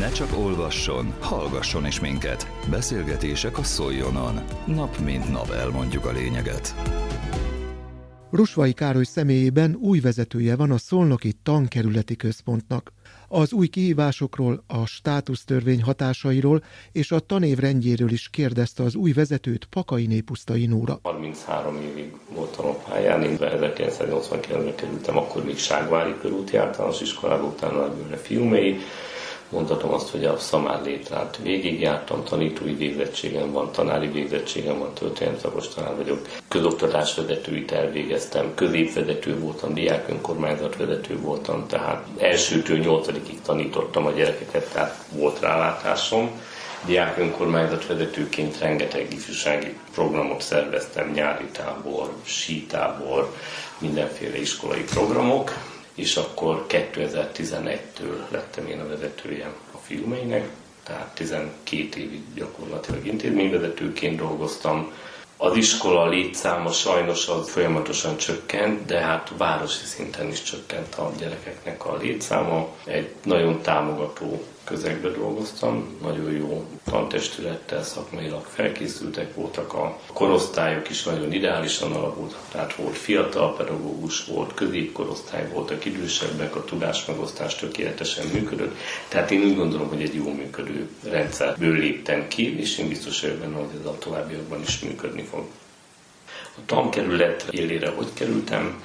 Ne csak olvasson, hallgasson is minket. Beszélgetések a Szoljonon. Nap mint nap elmondjuk a lényeget. Rusvai Károly személyében új vezetője van a Szolnoki Tankerületi Központnak. Az új kihívásokról, a státusztörvény hatásairól és a tanév rendjéről is kérdezte az új vezetőt Pakai Népusztai Nóra. 33 évig voltam a pályán, én 1989-ben kerültem, akkor még Ságvári körúti általános iskolába, utána Nagybőre fiumei, Mondhatom azt, hogy a szamár létrát végigjártam, tanítói végzettségem van, tanári végzettségem van, történetszakos tanár vagyok, közoktatás vezetőit elvégeztem, középvezető voltam, diák vezető voltam, tehát elsőtől nyolcadikig tanítottam a gyerekeket, tehát volt rálátásom. Diák önkormányzat vezetőként rengeteg ifjúsági programot szerveztem, nyári tábor, sítábor, mindenféle iskolai programok, és akkor 2011-től lettem én a vezetője a filmeinek, tehát 12 évig gyakorlatilag intézményvezetőként dolgoztam. Az iskola létszáma sajnos az folyamatosan csökkent, de hát városi szinten is csökkent a gyerekeknek a létszáma. Egy nagyon támogató közegben dolgoztam, nagyon jó tantestülettel szakmailag felkészültek voltak, a korosztályok is nagyon ideálisan alakultak, tehát volt fiatal pedagógus, volt középkorosztály, voltak idősebbek, a tudásmegosztás tökéletesen működött, tehát én úgy gondolom, hogy egy jó működő rendszerből léptem ki, és én biztos vagyok benne, hogy ez a továbbiakban is működni fog. A tankerület élére hogy kerültem?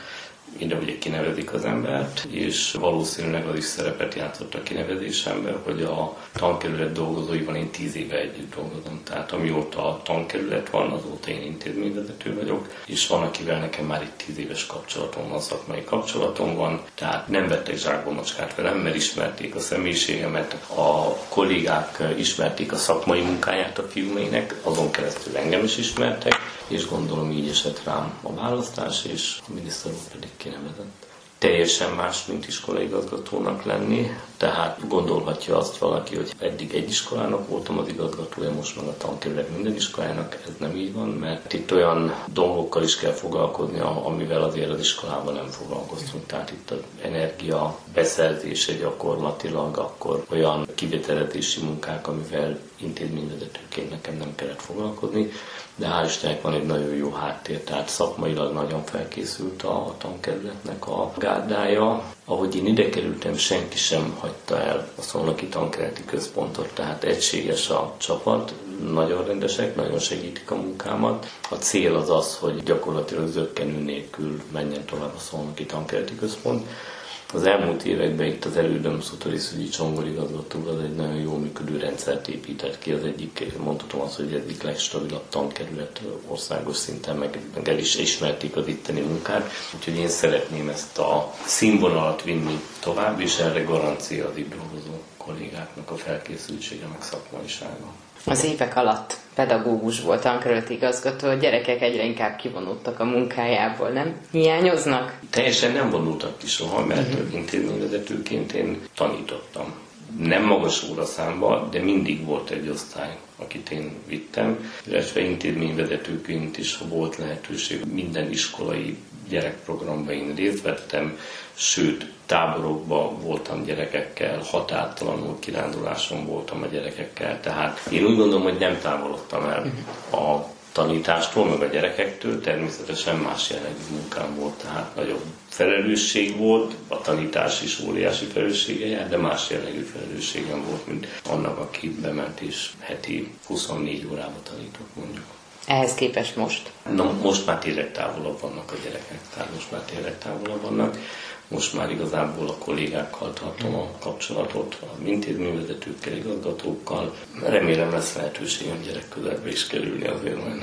Ugye kinevezik az embert, és valószínűleg az is szerepet játszott a kinevezésemben, hogy a tankerület dolgozóival én tíz éve együtt dolgozom. Tehát amióta a tankerület van, azóta én intézményvezető vagyok, és van, akivel nekem már itt tíz éves kapcsolatom van, szakmai kapcsolatom van, tehát nem vettek zsákba macskát velem, mert ismerték a személyiségemet, a kollégák ismerték a szakmai munkáját a filmeinek, azon keresztül engem is ismertek, és gondolom így esett rám a választás, és a miniszter úr pedig Cyn. Teljesen más, mint iskolaigazgatónak lenni, tehát gondolhatja azt valaki, hogy eddig egy iskolának voltam az igazgatója, most meg a tankerület minden iskolának, ez nem így van, mert itt olyan dolgokkal is kell foglalkozni, amivel azért az iskolában nem foglalkoztunk. Tehát itt az energia beszerzése gyakorlatilag, akkor olyan kivételezési munkák, amivel intézményvezetőként nekem nem kellett foglalkozni, de hál' Istennek van egy nagyon jó háttér, tehát szakmailag nagyon felkészült a tankerületnek a gárdája. Ahogy én ide kerültem, senki sem hagyta el a Szolnoki Tankerületi Központot, tehát egységes a csapat, nagyon rendesek, nagyon segítik a munkámat. A cél az az, hogy gyakorlatilag zöggenő nélkül menjen tovább a Szolnoki Tankerületi Központ. Az elmúlt években itt az elődöm Szutori Szügyi Csongorigazgató az egy nagyon jó működő rendszert épített ki. Az egyik, mondhatom azt, hogy egyik legstabilabb tankerület országos szinten, meg, meg el is ismerték az itteni munkát. Úgyhogy én szeretném ezt a színvonalat vinni tovább, és erre garancia az itt dolgozó kollégáknak a felkészültsége, meg szakmaisága. Az évek alatt pedagógus volt, tankerületi igazgató, a gyerekek egyre inkább kivonultak a munkájából, nem? Hiányoznak? Teljesen nem vonultak ki soha, mert uh-huh. intézményvezetőként én tanítottam. Nem magas óraszámba, de mindig volt egy osztály, akit én vittem, illetve intézményvezetőként is volt lehetőség minden iskolai gyerekprogramban én részt vettem, sőt, táborokban voltam gyerekekkel, határtalanul kiránduláson voltam a gyerekekkel, tehát én úgy gondolom, hogy nem távolodtam el a tanítástól, meg a gyerekektől, természetesen más jellegű munkám volt, tehát nagyobb felelősség volt, a tanítás is óriási felelőssége jár, de más jellegű felelősségem volt, mint annak, aki bement és heti 24 órába tanított mondjuk. Ehhez képest most? Na, most már tényleg távolabb vannak a gyerekek, tehát most már tényleg távolabb vannak. Most már igazából a kollégákkal tartom a kapcsolatot, a intézményvezetőkkel, igazgatókkal. Remélem lesz lehetőségem gyerek közelbe is kerülni azért majd.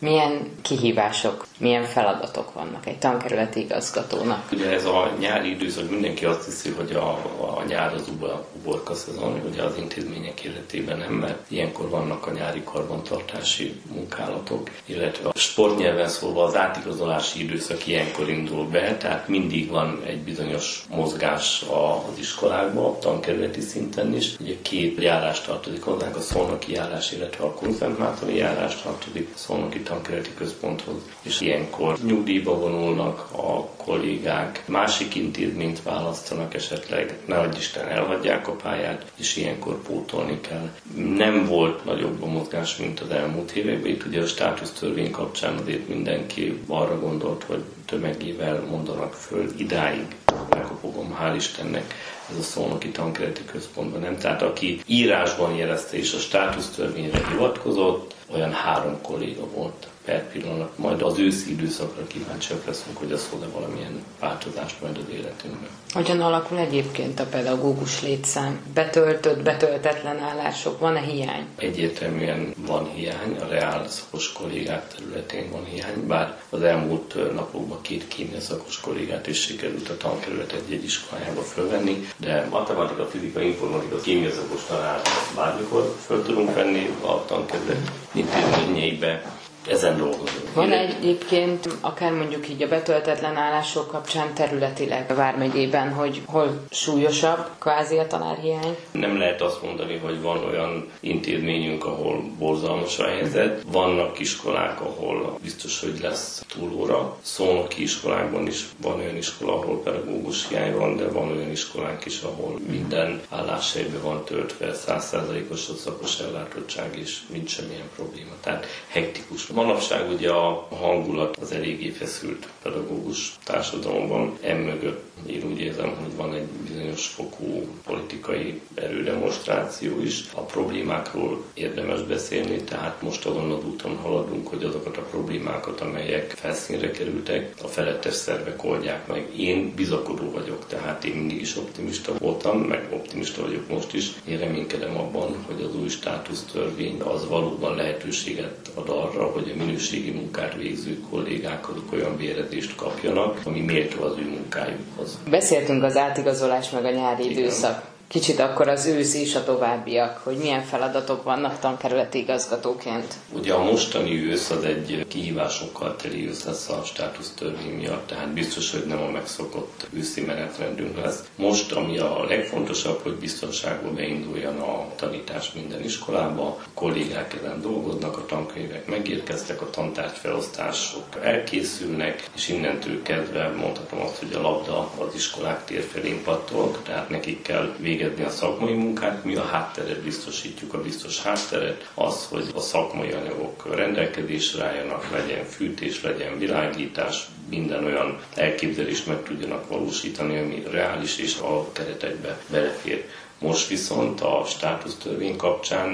Milyen kihívások, milyen feladatok vannak egy tankerületi igazgatónak? Ugye ez a nyári időszak, mindenki azt hiszi, hogy a, a nyár az uborka szezon, ugye az intézmények életében nem, mert ilyenkor vannak a nyári karbantartási munkálatok, illetve a sportnyelven szólva az átigazolási időszak ilyenkor indul be, tehát mindig van egy bizonyos mozgás az iskolákban, a tankerületi szinten is. Ugye két járás tartozik hozzánk, a szolnoki járás, illetve a konzentmátoli járás tartozik, a szolnoki tankerületi központhoz, és ilyenkor nyugdíjba vonulnak a kollégák, másik intézményt választanak esetleg, ne adj Isten elhagyják a pályát, és ilyenkor pótolni kell. Nem volt nagyobb a mozgás, mint az elmúlt években. Itt ugye a státusztörvény kapcsán azért mindenki arra gondolt, hogy tömegével mondanak föl idáig megkopogom, hál' Istennek ez a szolnoki tankereti központban nem. Tehát aki írásban jelezte és a státusztörvényre hivatkozott, olyan három kolléga volt per pillanat. Majd az őszi időszakra kíváncsiak leszünk, hogy az hoz valamilyen változást majd az életünkben. Hogyan alakul egyébként a pedagógus létszám? Betöltött, betöltetlen állások, van-e hiány? Egyértelműen van hiány, a reál szakos kollégák területén van hiány, bár az elmúlt napokban két kémia szakos kollégát is sikerült a tankerület egy-egy iskolájába fölvenni, de matematika, fizika, informatika, kémia szakos tanár bármikor föl tudunk venni a tankerület intézményeibe ezen dolgozunk. Van egyébként, akár mondjuk így a betöltetlen állások kapcsán területileg Vármegyében, hogy hol súlyosabb kvázi a tanárhiány? Nem lehet azt mondani, hogy van olyan intézményünk, ahol borzalmas a helyzet. Vannak iskolák, ahol biztos, hogy lesz túlóra. Szolnoki iskolákban is van olyan iskola, ahol pedagógus hiány van, de van olyan iskolánk is, ahol minden álláshelyben van töltve, százszázalékos a szakos ellátottság, és nincs semmilyen probléma. Tehát hektikus Manapság ugye a hangulat az eléggé feszült pedagógus társadalomban. Emögött én úgy érzem, hogy van egy bizonyos fokú politikai erődemonstráció is. A problémákról érdemes beszélni, tehát most azon az úton haladunk, hogy azokat a problémákat, amelyek felszínre kerültek, a felettes szervek oldják meg. Én bizakodó vagyok, tehát én mindig is optimista voltam, meg optimista vagyok most is. Én reménykedem abban, hogy az új státusztörvény az valóban lehetőséget ad arra, hogy a minőségi munkát végző kollégák azok olyan bérezést kapjanak, ami méltó az ő munkájukhoz. Beszéltünk az átigazolás meg a nyári Igen. időszak kicsit akkor az ősz és a továbbiak, hogy milyen feladatok vannak tankerületi igazgatóként. Ugye a mostani ősz az egy kihívásokkal teli ősz lesz a státusztörvény miatt, tehát biztos, hogy nem a megszokott őszi menetrendünk lesz. Most, ami a legfontosabb, hogy biztonságban beinduljon a tanítás minden iskolába, a kollégák ezen dolgoznak, a tankönyvek megérkeztek, a tantárgyfelosztások elkészülnek, és innentől kezdve mondhatom azt, hogy a labda az iskolák tér felé pattog, tehát nekik kell végig végezni a szakmai munkát, mi a hátteret biztosítjuk, a biztos hátteret, az, hogy a szakmai anyagok rendelkezésre álljanak, legyen fűtés, legyen világítás, minden olyan elképzelést meg tudjanak valósítani, ami reális és a keretekbe belefér. Most viszont a státusztörvény kapcsán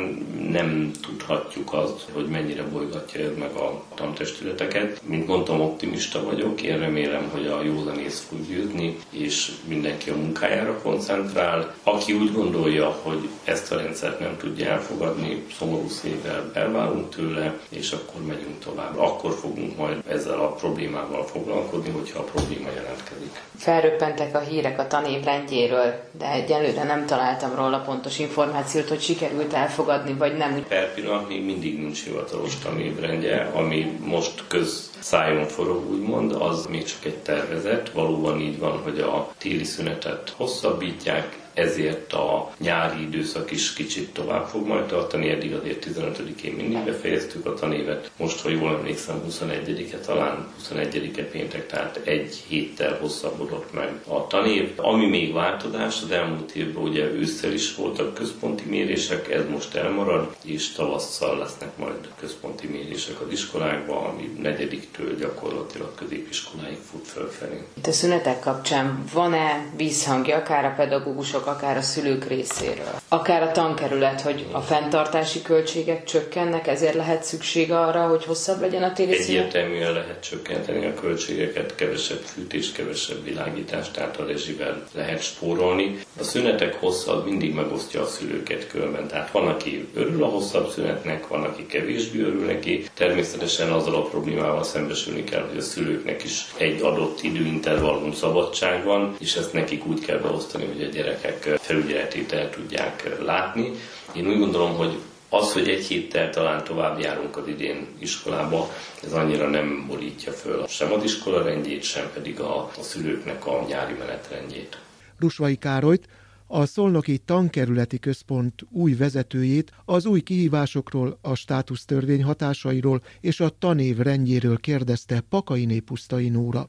nem tudhatjuk azt, hogy mennyire bolygatja ez meg a tantestületeket. Mint mondtam, optimista vagyok, én remélem, hogy a józanész fog győzni, és mindenki a munkájára koncentrál. Aki úgy gondolja, hogy ezt a rendszert nem tudja elfogadni, szomorú szívvel elválunk tőle, és akkor megyünk tovább. Akkor fogunk majd ezzel a problémával foglalkozni, hogyha a probléma jelentkezik. Felröppentek a hírek a tanév rendjéről, de egyelőre nem találtam róla pontos információt, hogy sikerült elfogadni, vagy nem. Per pillanat még mindig nincs hivatalos tanévrendje, ami most köz szájon forog, úgymond, az még csak egy tervezet. Valóban így van, hogy a téli szünetet hosszabbítják, ezért a nyári időszak is kicsit tovább fog majd tartani, eddig azért 15-én mindig befejeztük a tanévet, most, ha jól emlékszem, 21-e talán, 21-e péntek, tehát egy héttel hosszabbodott meg a tanév. Ami még változás, az elmúlt évben ugye ősszel is voltak központi mérések, ez most elmarad, és tavasszal lesznek majd központi mérések az iskolákban, ami negyediktől gyakorlatilag középiskoláig fut fölfelé. Itt a szünetek kapcsán van-e vízhangja akár a pedagógusok akár a szülők részéről. Akár a tankerület, hogy a fenntartási költségek csökkennek, ezért lehet szükség arra, hogy hosszabb legyen a téli Egyértelműen lehet csökkenteni a költségeket, kevesebb fűtés, kevesebb világítás, tehát a rezsivel lehet spórolni. A szünetek hosszabb mindig megosztja a szülőket körben, tehát van, aki örül a hosszabb szünetnek, van, aki kevésbé örül neki. Természetesen azzal a problémával szembesülni kell, hogy a szülőknek is egy adott időintervallum szabadság van, és ezt nekik úgy kell beosztani, hogy a gyerekek gyerekek felügyeletét el tudják látni. Én úgy gondolom, hogy az, hogy egy héttel talán tovább járunk az idén iskolába, ez annyira nem borítja föl sem az iskola rendjét, sem pedig a, a szülőknek a nyári menetrendjét. Rusvai Károlyt, A Szolnoki Tankerületi Központ új vezetőjét az új kihívásokról, a státusztörvény hatásairól és a tanév rendjéről kérdezte Pakainé Pusztai Nóra.